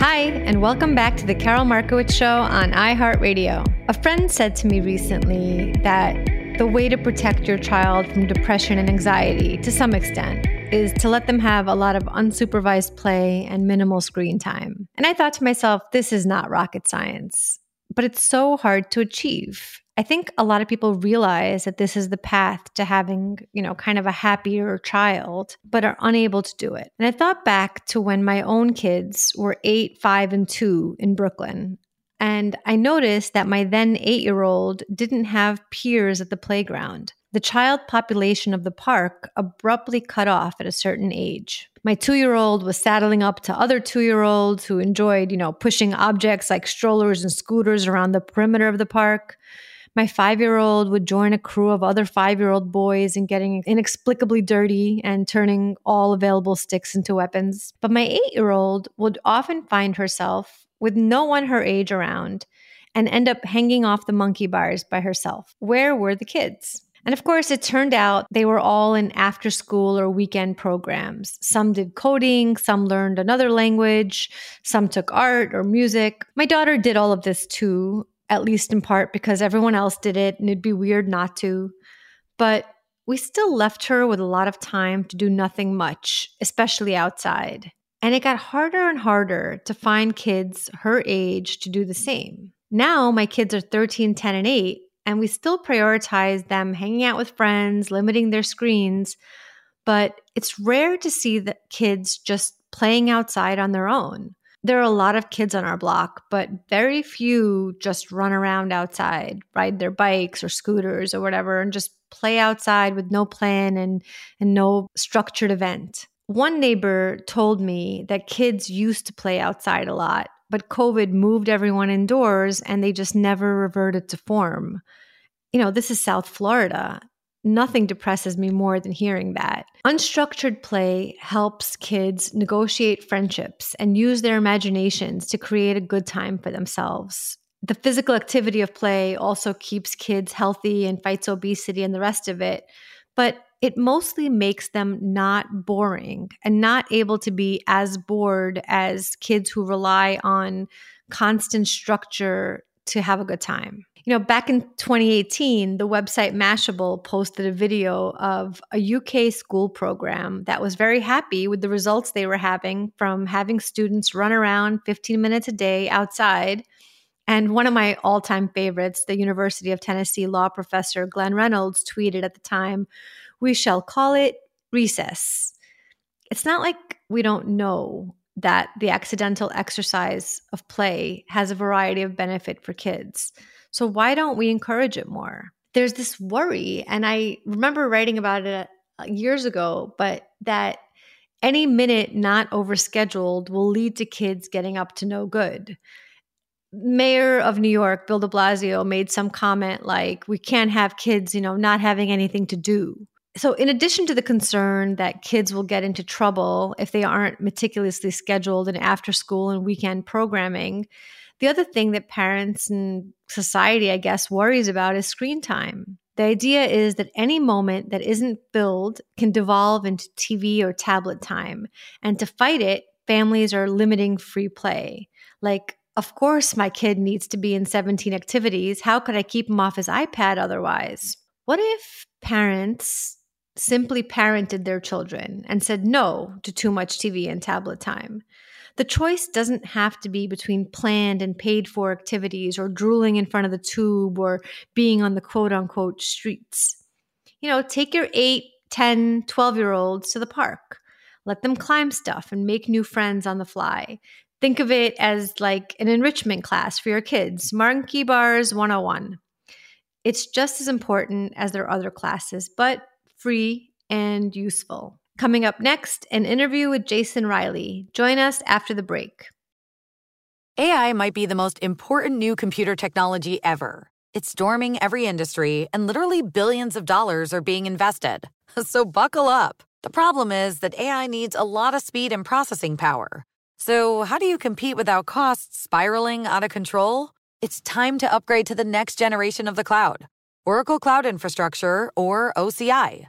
Hi, and welcome back to the Karol Markowicz Show on iHeartRadio. A friend said to me recently that the way to protect your child from depression and anxiety, to some extent, is to let them have a lot of unsupervised play and minimal screen time. And I thought to myself, this is not rocket science, but it's so hard to achieve. I think a lot of people realize that this is the path to having, you know, kind of a happier child, but are unable to do it. And I thought back to when my own kids were eight, five, and two in Brooklyn. And I noticed that my then eight year old didn't have peers at the playground. The child population of the park abruptly cut off at a certain age. My two year old was saddling up to other two year olds who enjoyed, you know, pushing objects like strollers and scooters around the perimeter of the park my five year old would join a crew of other five year old boys and getting inexplicably dirty and turning all available sticks into weapons. But my eight year old would often find herself with no one her age around and end up hanging off the monkey bars by herself. Where were the kids? And of course, it turned out they were all in after school or weekend programs. Some did coding, some learned another language, some took art or music. My daughter did all of this too, at least in part because everyone else did it and it'd be weird not to. But we still left her with a lot of time to do nothing much, especially outside. And it got harder and harder to find kids her age to do the same. Now my kids are 13, 10, and 8, and we still prioritize them hanging out with friends, limiting their screens. But it's rare to see the kids just playing outside on their own there are a lot of kids on our block, but very few just run around outside, ride their bikes or scooters or whatever, and just play outside with no plan and, and no structured event. One neighbor told me that kids used to play outside a lot, but COVID moved everyone indoors and they just never reverted to form. You know, this is South Florida. Nothing depresses me more than hearing that. Unstructured play helps kids negotiate friendships and use their imaginations to create a good time for themselves. The physical activity of play also keeps kids healthy and fights obesity and the rest of it, but it mostly makes them not boring and not able to be as bored as kids who rely on constant structure to have a good time. You know, back in 2018, the website Mashable posted a video of a UK school program that was very happy with the results they were having from having students run around 15 minutes a day outside. And one of my all time favorites, the University of Tennessee law professor Glenn Reynolds tweeted at the time, We shall call it recess. It's not like we don't know that the accidental exercise of play has a variety of benefit for kids. So why don't we encourage it more? There's this worry, and I remember writing about it uh, years ago, but that any minute not overscheduled will lead to kids getting up to no good. mayor of New York, Bill de Blasio, made some comment like, we can't have kids, you know, not having anything to do. So, in addition to the concern that kids will get into trouble if they aren't meticulously scheduled in after school and weekend programming, the other thing that parents and society, I guess, worries about is screen time. The idea is that any moment that isn't filled can devolve into TV or tablet time. And to fight it, families are limiting free play. Like, of course, my kid needs to be in 17 activities. How could I keep him off his iPad otherwise? What if parents simply parented their children and said no to too much TV and tablet time? The choice doesn't have to be between planned and paid for activities or drooling in front of the tube or being on the quote unquote streets. You know, take your 8, 10, 12 year olds to the park. Let them climb stuff and make new friends on the fly. Think of it as like an enrichment class for your kids, Monkey Bars 101. It's just as important as their other classes, but free and useful. Coming up next, an interview with Jason Riley. Join us after the break. AI might be the most important new computer technology ever. It's storming every industry, and literally billions of dollars are being invested. So buckle up. The problem is that AI needs a lot of speed and processing power. So, how do you compete without costs spiraling out of control? It's time to upgrade to the next generation of the cloud Oracle Cloud Infrastructure, or OCI.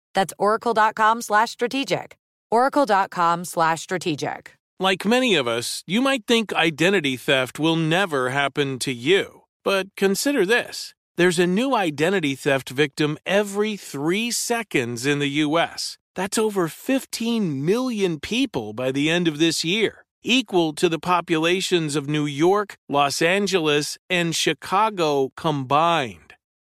That's oracle.com slash strategic. Oracle.com slash strategic. Like many of us, you might think identity theft will never happen to you. But consider this there's a new identity theft victim every three seconds in the U.S. That's over 15 million people by the end of this year, equal to the populations of New York, Los Angeles, and Chicago combined.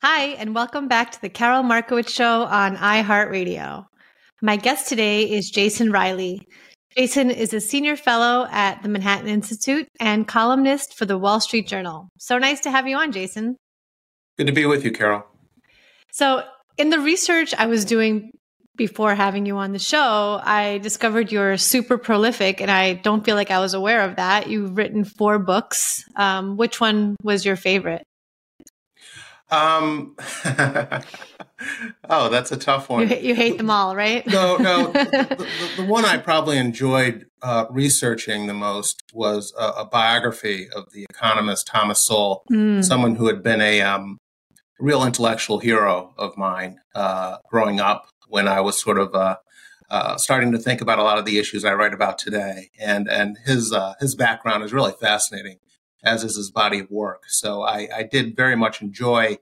Hi, and welcome back to the Karol Markowicz Show on iHeartRadio. My guest today is Jason Riley. Jason is a senior fellow at the Manhattan Institute and columnist for the Wall Street Journal. So nice to have you on, Jason. Good to be with you, Karol. So, in the research I was doing before having you on the show, I discovered you're super prolific, and I don't feel like I was aware of that. You've written four books. Um, which one was your favorite? Um, oh, that's a tough one. You, you hate them all, right? no, no. the, the, the, one I probably enjoyed uh, researching the most was a, a, biography of the economist Thomas Sowell, mm. someone who had been a um, real intellectual hero of mine uh, growing up when I was sort of uh, uh, starting to think about a lot of the issues I write about today. And and his uh, his background is really fascinating as is his body of work. So I, I did very much enjoy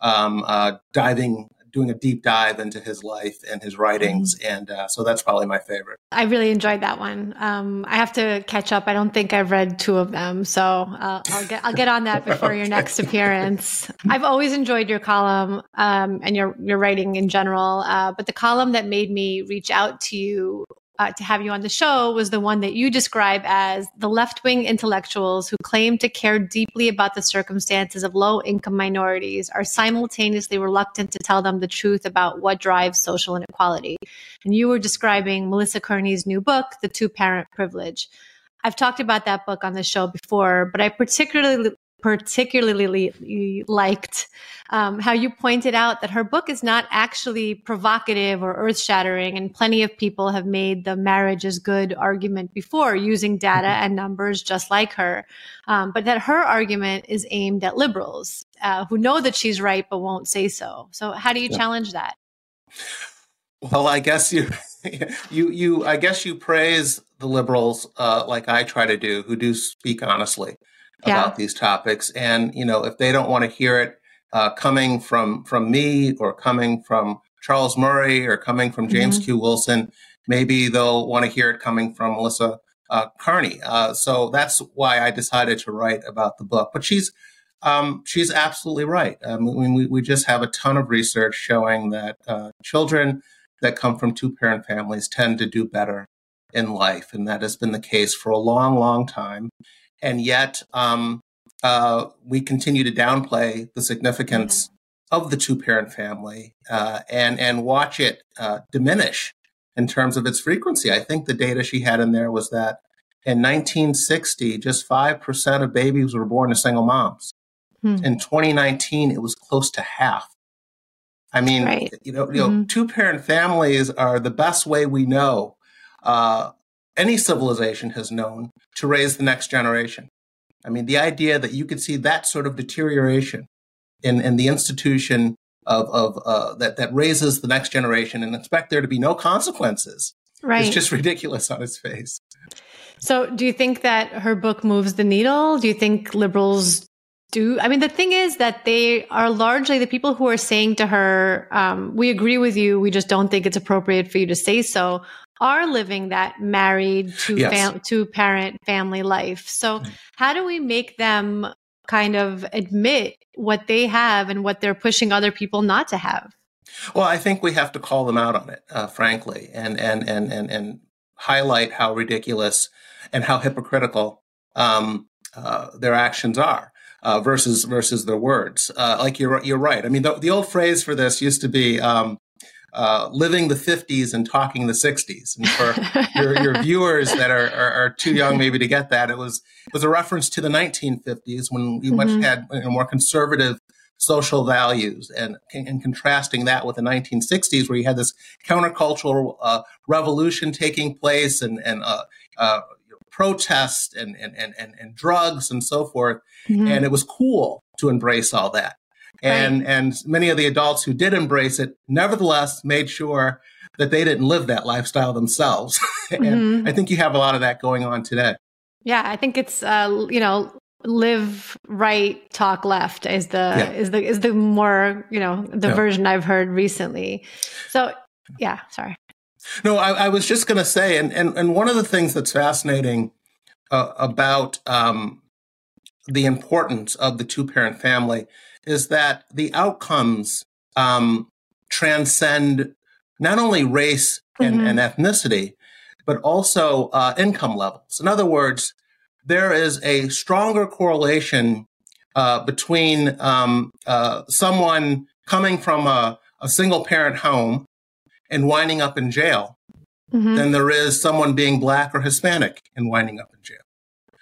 um, uh, diving, doing a deep dive into his life and his writings, mm-hmm. and uh, so that's probably my favorite. I really enjoyed that one. Um, I have to catch up. I don't think I've read two of them, so uh, I'll get I'll get on that before okay. your next appearance. I've always enjoyed your column um, and your your writing in general, uh, but the column that made me reach out to you uh, to have you on the show was the one that you describe as the left wing intellectuals who claim to care deeply about the circumstances of low income minorities are simultaneously reluctant to tell them the truth about what drives social inequality. And you were describing Melissa Kearney's new book, The Two Parent Privilege. I've talked about that book on the show before, but I particularly particularly liked um, how you pointed out that her book is not actually provocative or earth shattering. And plenty of people have made the marriage is good argument before using data mm-hmm. and numbers just like her. Um, but that her argument is aimed at liberals uh, who know that she's right but won't say so. So, how do you yeah. challenge that? Well, I guess you, you, you, I guess you praise the liberals uh, like I try to do, who do speak honestly yeah. about these topics. And, you know, if they don't want to hear it uh, coming from, from me or coming from Charles Murray or coming from James mm-hmm. Q. Wilson, maybe they'll want to hear it coming from Melissa uh, Kearney. Uh, so that's why I decided to write about the book. But she's, um, she's absolutely right. I mean, we, we just have a ton of research showing that uh, children that come from two parent families tend to do better in life. And that has been the case for a long, long time and yet um, uh, we continue to downplay the significance mm-hmm. of the two parent family uh, and and watch it uh, diminish in terms of its frequency. I think the data she had in there was that in 1960, just five percent of babies were born to single moms. Hmm. In 2019, it was close to half. I mean, right. you know, you know, mm-hmm. two parent families are the best way we know uh, any civilization has known to raise the next generation. I mean, the idea that you could see that sort of deterioration in, in the institution of, of uh, that, that raises the next generation and expect there to be no consequences right. is just ridiculous on its face. So, do you think that her book moves the needle? Do you think liberals do? I mean, the thing is that they are largely the people who are saying to her, um, We agree with you. We just don't think it's appropriate for you to say so are living that married to yes. fam- to parent family life. So mm. how do we make them kind of admit what they have and what they're pushing other people not to have? Well, I think we have to call them out on it, uh, frankly, and and and and and highlight how ridiculous and how hypocritical um, uh, their actions are. Uh, versus versus their words, uh, like you're you're right. I mean, the, the old phrase for this used to be um, uh, living the 50s and talking the 60s. And for your, your, viewers that are, are, are, too young maybe to get that, it was it was a reference to the 1950s when we mm-hmm. much had you know, more conservative social values and, and contrasting that with the 1960s where you had this countercultural uh, revolution taking place and, and uh, uh, protests and, and, and, and, drugs and so forth. Mm-hmm. And it was cool to embrace all that. And, right. and many of the adults who did embrace it, nevertheless, made sure that they didn't live that lifestyle themselves. and mm-hmm. I think you have a lot of that going on today. Yeah, I think it's, uh, you know, live right talk left is the yeah. is the is the more you know the yeah. version i've heard recently so yeah sorry no i, I was just going to say and, and and one of the things that's fascinating uh, about um, the importance of the two parent family is that the outcomes um, transcend not only race and, mm-hmm. and ethnicity, but also uh, income levels. In other words, there is a stronger correlation uh, between um, uh, someone coming from a, a, single parent home and winding up in jail mm-hmm. than there is someone being black or Hispanic and winding up in jail.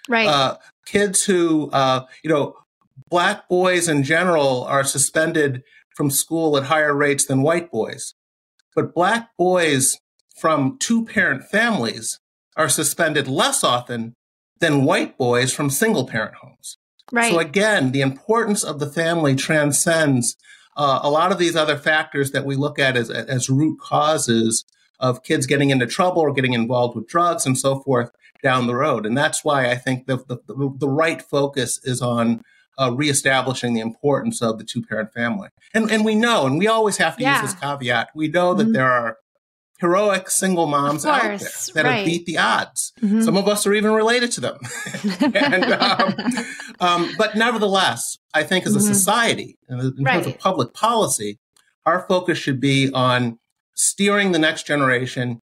Right. Uh, kids who, uh, you know, black boys in general are suspended from school at higher rates than white boys. But black boys from two parent families are suspended less often than white boys from single parent homes. Right. So again, the importance of the family transcends uh, a lot of these other factors that we look at as, as root causes of kids getting into trouble or getting involved with drugs and so forth down the road. And that's why I think the, the, the right focus is on uh, reestablishing the importance of the two parent family. And, and we know, and we always have to yeah. use this caveat, we know that mm-hmm. there are heroic single moms out there that right. have beat the odds. Mm-hmm. Some of us are even related to them. and, um, um, but nevertheless, I think as a mm-hmm. society, in, in right. terms of public policy, our focus should be on steering the next generation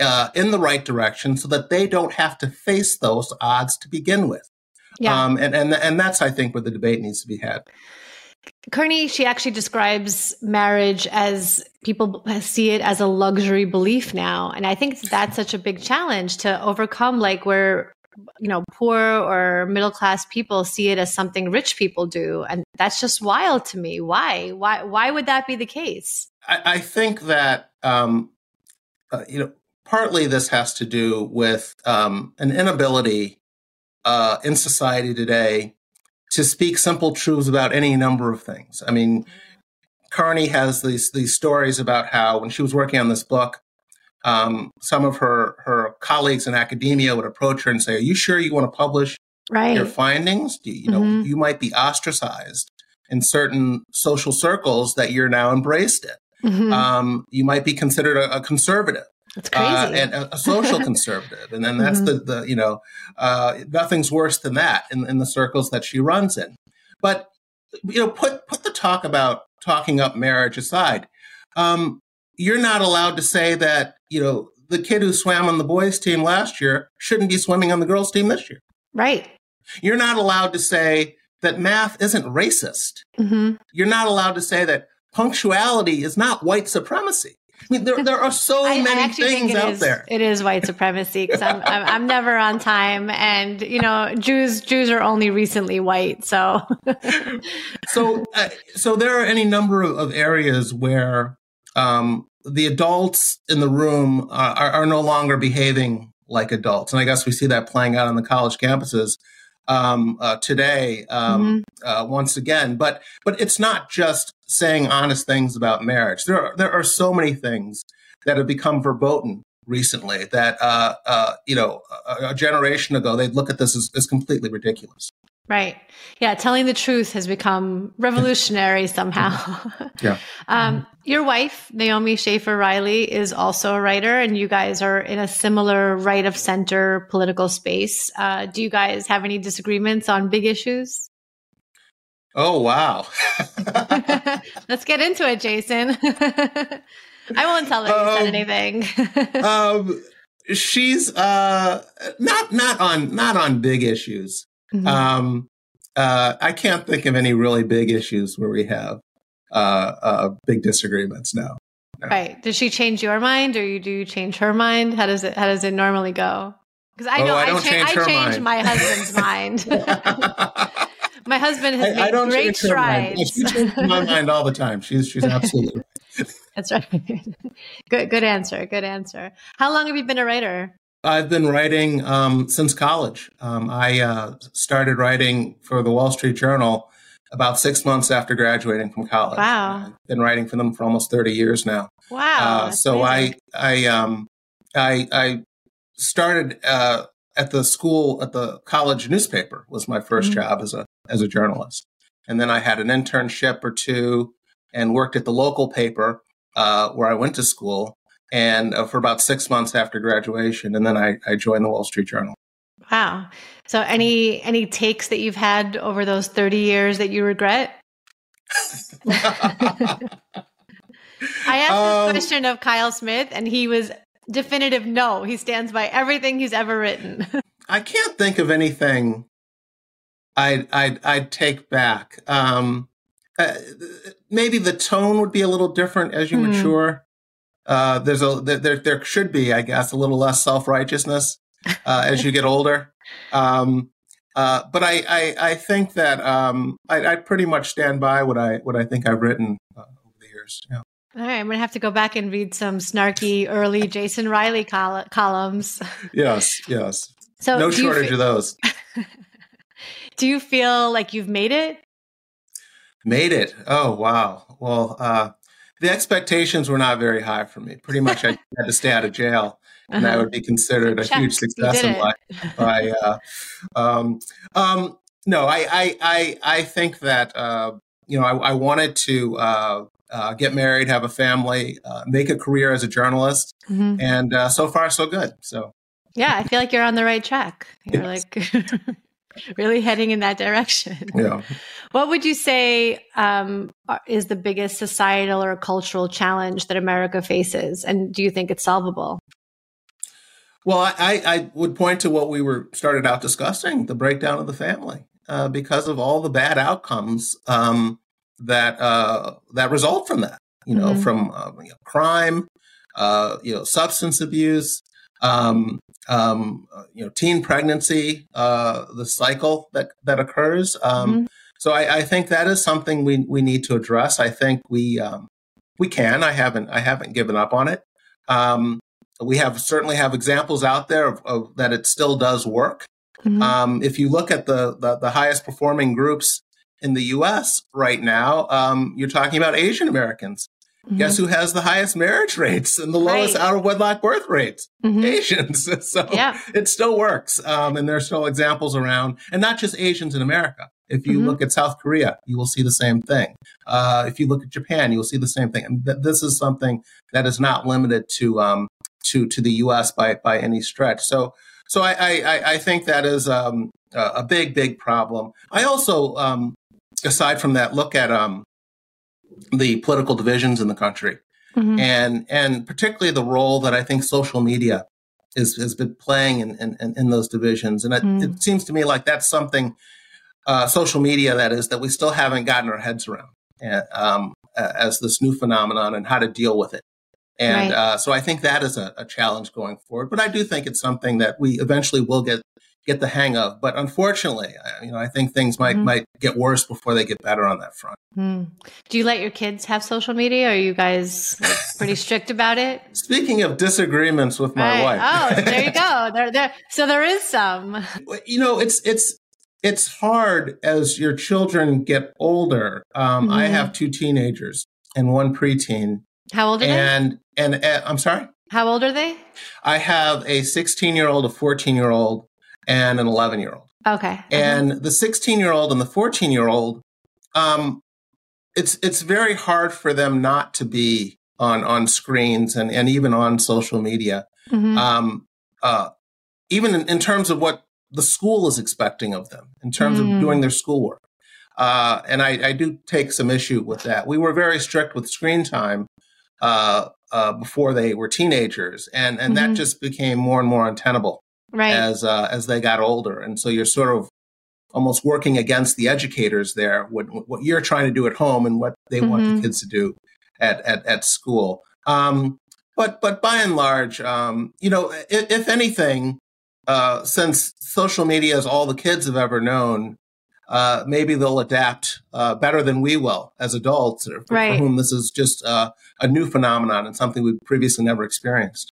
uh, in the right direction so that they don't have to face those odds to begin with. Yeah. Um, and, and, and that's, I think, where the debate needs to be had. Kearney, she actually describes marriage as people see it as a luxury belief now. And I think that's such a big challenge to overcome, like where, you know, poor or middle class people see it as something rich people do. And that's just wild to me. Why? Why, why would that be the case? I, I think that, um, uh, you know, partly this has to do with um, an inability uh, in society today to speak simple truths about any number of things. I mean, Kearney has these these stories about how when she was working on this book, um, some of her her colleagues in academia would approach her and say, "Are you sure you want to publish right. your findings? You, you know, mm-hmm. you might be ostracized in certain social circles that you're now embraced in. Mm-hmm. Um, you might be considered a, a conservative." That's crazy. Uh, and a, a, social conservative. And then that's mm-hmm. the, the, you know, uh, nothing's worse than that in, in the circles that she runs in. But, you know, put, put the talk about talking up marriage aside. Um, you're not allowed to say that, you know, the kid who swam on the boys' team last year shouldn't be swimming on the girls' team this year. Right. You're not allowed to say that math isn't racist. Mm-hmm. You're not allowed to say that punctuality is not white supremacy. I mean, there, there are so I, many I things out is, there. It is white supremacy because I'm, I'm, I'm never on time, and you know, Jews Jews are only recently white. So, so uh, so there are any number of, areas where um, the adults in the room are, are, are no longer behaving like adults, and I guess we see that playing out on the college campuses um, uh, today um, mm-hmm. uh, once again. But but it's not just saying honest things about marriage. There are there are so many things that have become verboten recently that uh, uh you know a, a, generation ago they'd look at this as, as completely ridiculous. Right. Yeah. Telling the truth has become revolutionary somehow. yeah. um, your wife, Naomi Schaefer Riley, is also a writer, and you guys are in a similar right of center political space. Uh, do you guys have any disagreements on big issues? Oh, wow. Let's get into it, Jason. I won't tell her um, you said um, anything. um, she's uh, not not on not on big issues. Mm-hmm. Um, uh, I can't think of any really big issues where we have uh, uh, big disagreements now. No. Right. Does she change your mind, or you do you change her mind? How does it How does it normally go? Because I know oh, I, I, cha- change I changed my husband's mind. My husband has I, made I great strides. She changes my mind all the time. She's she's absolutely. That's right. good good answer. Good answer. How long have you been a writer? I've been writing um, since college. Um, I uh, started writing for the Wall Street Journal about six months after graduating from college. Wow! I've been writing for them for almost thirty years now. Wow! Uh, so amazing. I I um I I started uh, at the school at the college newspaper was my 1st mm-hmm. job as a as a journalist, and then I had an internship or two and worked at the local paper uh, where I went to school and uh, for about six months after graduation, and then I, I joined the Wall Street Journal. Wow. So any any takes that you've had over those 30 years that you regret? I asked um, this question of Kyle Smith and he was definitive no. He stands by everything he's ever written. I can't think of anything I'd I'd, I'd take back. Um, uh, maybe the tone would be a little different as you mm. mature uh, there's a there there should be, I guess, a little less self righteousness uh, as you get older. Um, uh, but I, I, I think that um, I, I, pretty much stand by what I what I think I've written uh, over the years. Yeah. All right, I'm gonna have to go back and read some snarky early Jason Riley col- columns. Yes, yes. So no shortage of those. do you feel like you've made it? Made it. Oh wow. Well, uh, the expectations were not very high for me. Pretty much, I had to stay out of jail and uh-huh. that would be considered a Check. huge success in life. by, uh, um, um, no, I, I, I, I think that uh, you know I, I wanted to uh, uh, get married, have a family, uh, make a career as a journalist, mm-hmm. and uh, so far so good. So yeah, I feel like you're on the right track. You're yes. like really heading in that direction. Yeah. What would you say um, is the biggest societal or cultural challenge that America faces, and do you think it's solvable? Well, I, I would point to what we were started out discussing: the breakdown of the family, uh, because of all the bad outcomes um, that uh, that result from that. You know, mm-hmm. from uh, you know, crime, uh, you know, substance abuse, um, um, you know, teen pregnancy, uh, the cycle that that occurs. Um, mm-hmm. So I, I, think that is something we we need to address. I think we um, we can. I haven't I haven't given up on it. Um, we have certainly have examples out there of, of that it still does work. Mm-hmm. Um, if you look at the, the, the highest performing groups in the U.S. right now, um, you're talking about Asian Americans. Mm-hmm. Guess who has the highest marriage rates and the lowest right. out of wedlock birth rates? Mm-hmm. Asians. so yeah. it still works. Um, and there's still examples around, and not just Asians in America. If you mm-hmm. look at South Korea, you will see the same thing. Uh, if you look at Japan, you will see the same thing. And th- this is something that is not limited to um, to to the U.S. by by any stretch. So so I I, I think that is um, a big big problem. I also um, aside from that look at um, the political divisions in the country. Mm-hmm. And and particularly the role that I think social media is has been playing in in, in those divisions, and it, mm. it, seems to me like that's something uh, social media that is that we still haven't gotten our heads around uh, um, as this new phenomenon and how to deal with it. And right. uh, so I think that is a, a, challenge going forward. But I do think it's something that we eventually will get get the hang of. But unfortunately, you know, I think things might mm-hmm. might get worse before they get better on that front. Mm. Do you let your kids have social media? Are you guys pretty strict about it? Speaking of disagreements with my right. wife, oh, there you go. There, there. So there is some. You know, it's it's it's hard as your children get older. Um, mm-hmm. I have two teenagers and one preteen. How old are and, they? And and uh, I'm sorry. How old are they? I have a 16 year old, a 14 year old, and an 11 year old. Okay. And the 16 year old and the 14 year old, um, it's it's very hard for them not to be on on screens and and even on social media. Mm-hmm. Um, uh, even in, in, terms of what the school is expecting of them, in terms mm. of doing their schoolwork. Uh, and I, I, do take some issue with that. We were very strict with screen time uh, uh, before they were teenagers, and and mm-hmm. that just became more and more untenable right. as uh, as they got older. And so you're sort of almost working against the educators there, what what you're trying to do at home and what they mm-hmm. want the mm-hmm. kids to do at at, at school. Um, but but by and large, um, you know, if, if anything, uh, since social media is all the kids have ever known, uh, maybe they'll adapt uh, better than we will as adults, for, right. for whom this is just uh, a new phenomenon and something we've previously never experienced.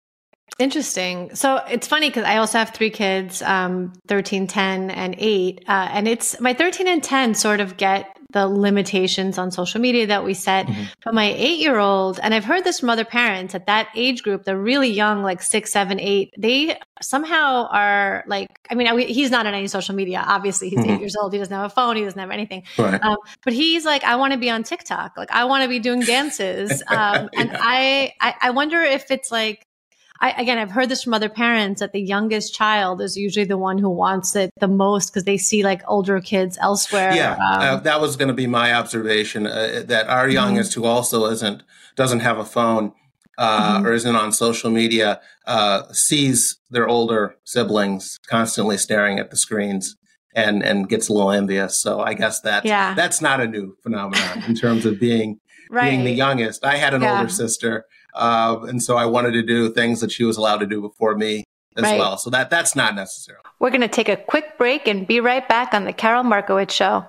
Interesting. So it's funny because I also have three kids, um, 13, 10, and 8. Uh, and it's my 13 and 10 sort of get the limitations on social media that we set. Mm-hmm. But my eight year old, and I've heard this from other parents at that age group, they're really young, like six, seven, eight. They somehow are like, I mean, he's not on any social media. Obviously, he's mm-hmm. eight years old. He doesn't have a phone. He doesn't have anything. Right. Um, but he's like, I want to be on TikTok. Like, I want to be doing dances. Um, and yeah. I, I, I wonder if it's like, I, again, I've heard this from other parents that the youngest child is usually the one who wants it the most because they see like older kids elsewhere. Yeah, um, uh, that was going to be my observation uh, that our mm-hmm. youngest, mm-hmm. who also isn't doesn't have a phone uh, mm-hmm. or isn't on social media, uh, sees their older siblings constantly staring at the screens and and gets a little envious. So I guess that yeah. that's not a new phenomenon in terms of being right. being the youngest. I had an yeah. older sister uh, and so I wanted to do things that she was allowed to do before me as right. well. So that that's not necessary. We're going to take a quick break and be right back on The Karol Markowicz Show.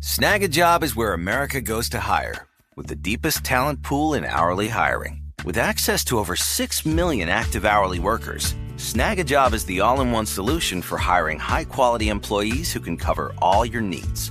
Snagajob is where America goes to hire, with the deepest talent pool in hourly hiring. With access to over 6 million active hourly workers, Snagajob is the all in one solution for hiring high quality employees who can cover all your needs.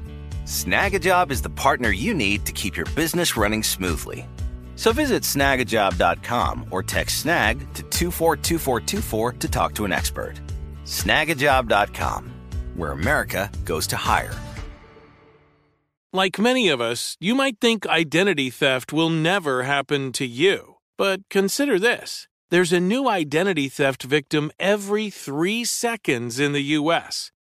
Snagajob is the partner you need to keep your business running smoothly. So visit snagajob.com or text snag to 242424 to talk to an expert. Snagajob.com, where America goes to hire. Like many of us, you might think identity theft will never happen to you. But consider this there's a new identity theft victim every three seconds in the U.S.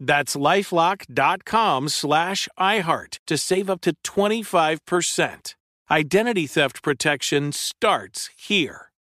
That's lifelock.com slash iHeart to save up to 25%. Identity theft protection starts here.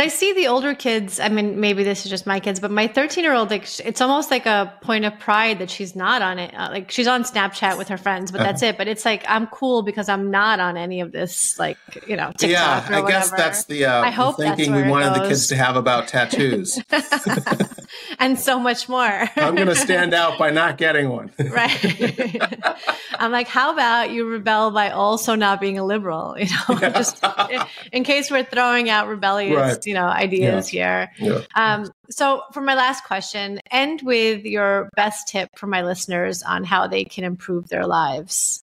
I see the older kids. I mean, maybe this is just my kids, but my 13 year old, like, it's almost like a point of pride that she's not on it. Uh, like, she's on Snapchat with her friends, but that's uh-huh. it. But it's like, I'm cool because I'm not on any of this, like, you know, TikTok yeah, I guess that's the, uh, I hope the thinking we wanted the kids to have about tattoos. and so much more. I'm going to stand out by not getting one. right. I'm like, how about you rebel by also not being a liberal? You know, yeah. just in, in, case we're throwing out rebellious. Right you know ideas yeah. here. Yeah. Um, so for my last question, end with your best tip for my listeners on how they can improve their lives.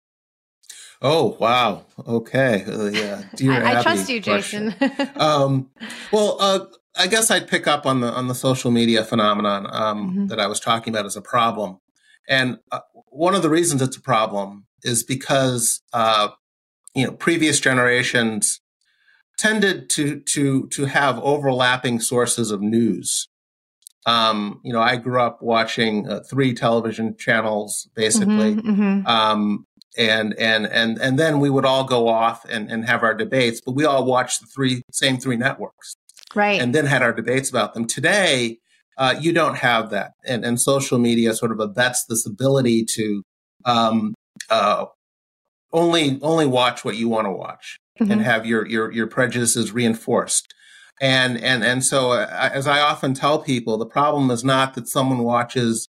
Oh wow! Okay, uh, yeah. Dear I, I trust you, Jason. um, well, uh, I guess I'd pick up on the on the social media phenomenon um, mm-hmm. that I was talking about as a problem, and uh, one of the reasons it's a problem is because uh, you know previous generations tended to to to have overlapping sources of news. Um, you know, I grew up watching uh, three television channels basically, mm-hmm, mm-hmm. Um, and and and and then we would all go off and, and have our debates, but we all watched the three same three networks, right? And then had our debates about them. Today, uh, you don't have that, and and social media sort of abets this ability to um, uh, only only watch what you want to watch mm-hmm. and have your your your prejudices reinforced. And and and so, uh, as I often tell people, the problem is not that someone watches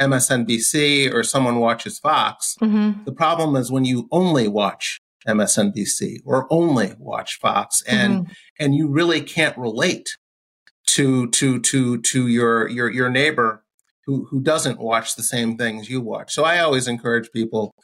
MSNBC or someone watches Fox. Mm-hmm. The problem is when you only watch MSNBC or only watch Fox, and mm-hmm. and you really can't relate to to to to your your your neighbor who who doesn't watch the same things you watch. So I always encourage people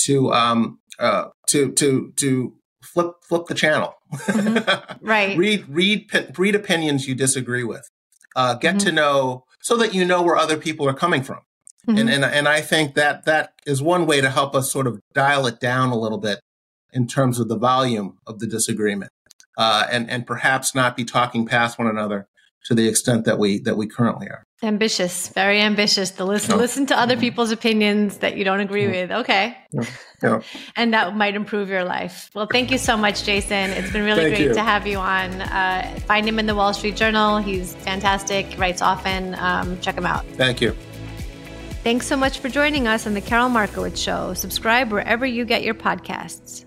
to um uh to to to flip flip the channel. Mm-hmm. Right. read read read opinions you disagree with. Uh, get mm-hmm. to know so that you know where other people are coming from. Mm-hmm. And, and and I think that that is one way to help us sort of dial it down a little bit in terms of the volume of the disagreement, uh, and and perhaps not be talking past one another to the extent that we that we currently are. Ambitious, very ambitious to listen listen to other mm-hmm. people's opinions that you don't agree with. Okay. Yeah. and that might improve your life. Well, thank you so much, Jason. It's been really great you. to have you on. Uh, find him in the Wall Street Journal. He's fantastic, writes often. Um, check him out. Thank you. Thanks so much for joining us on The Karol Markowicz Show. Subscribe wherever you get your podcasts.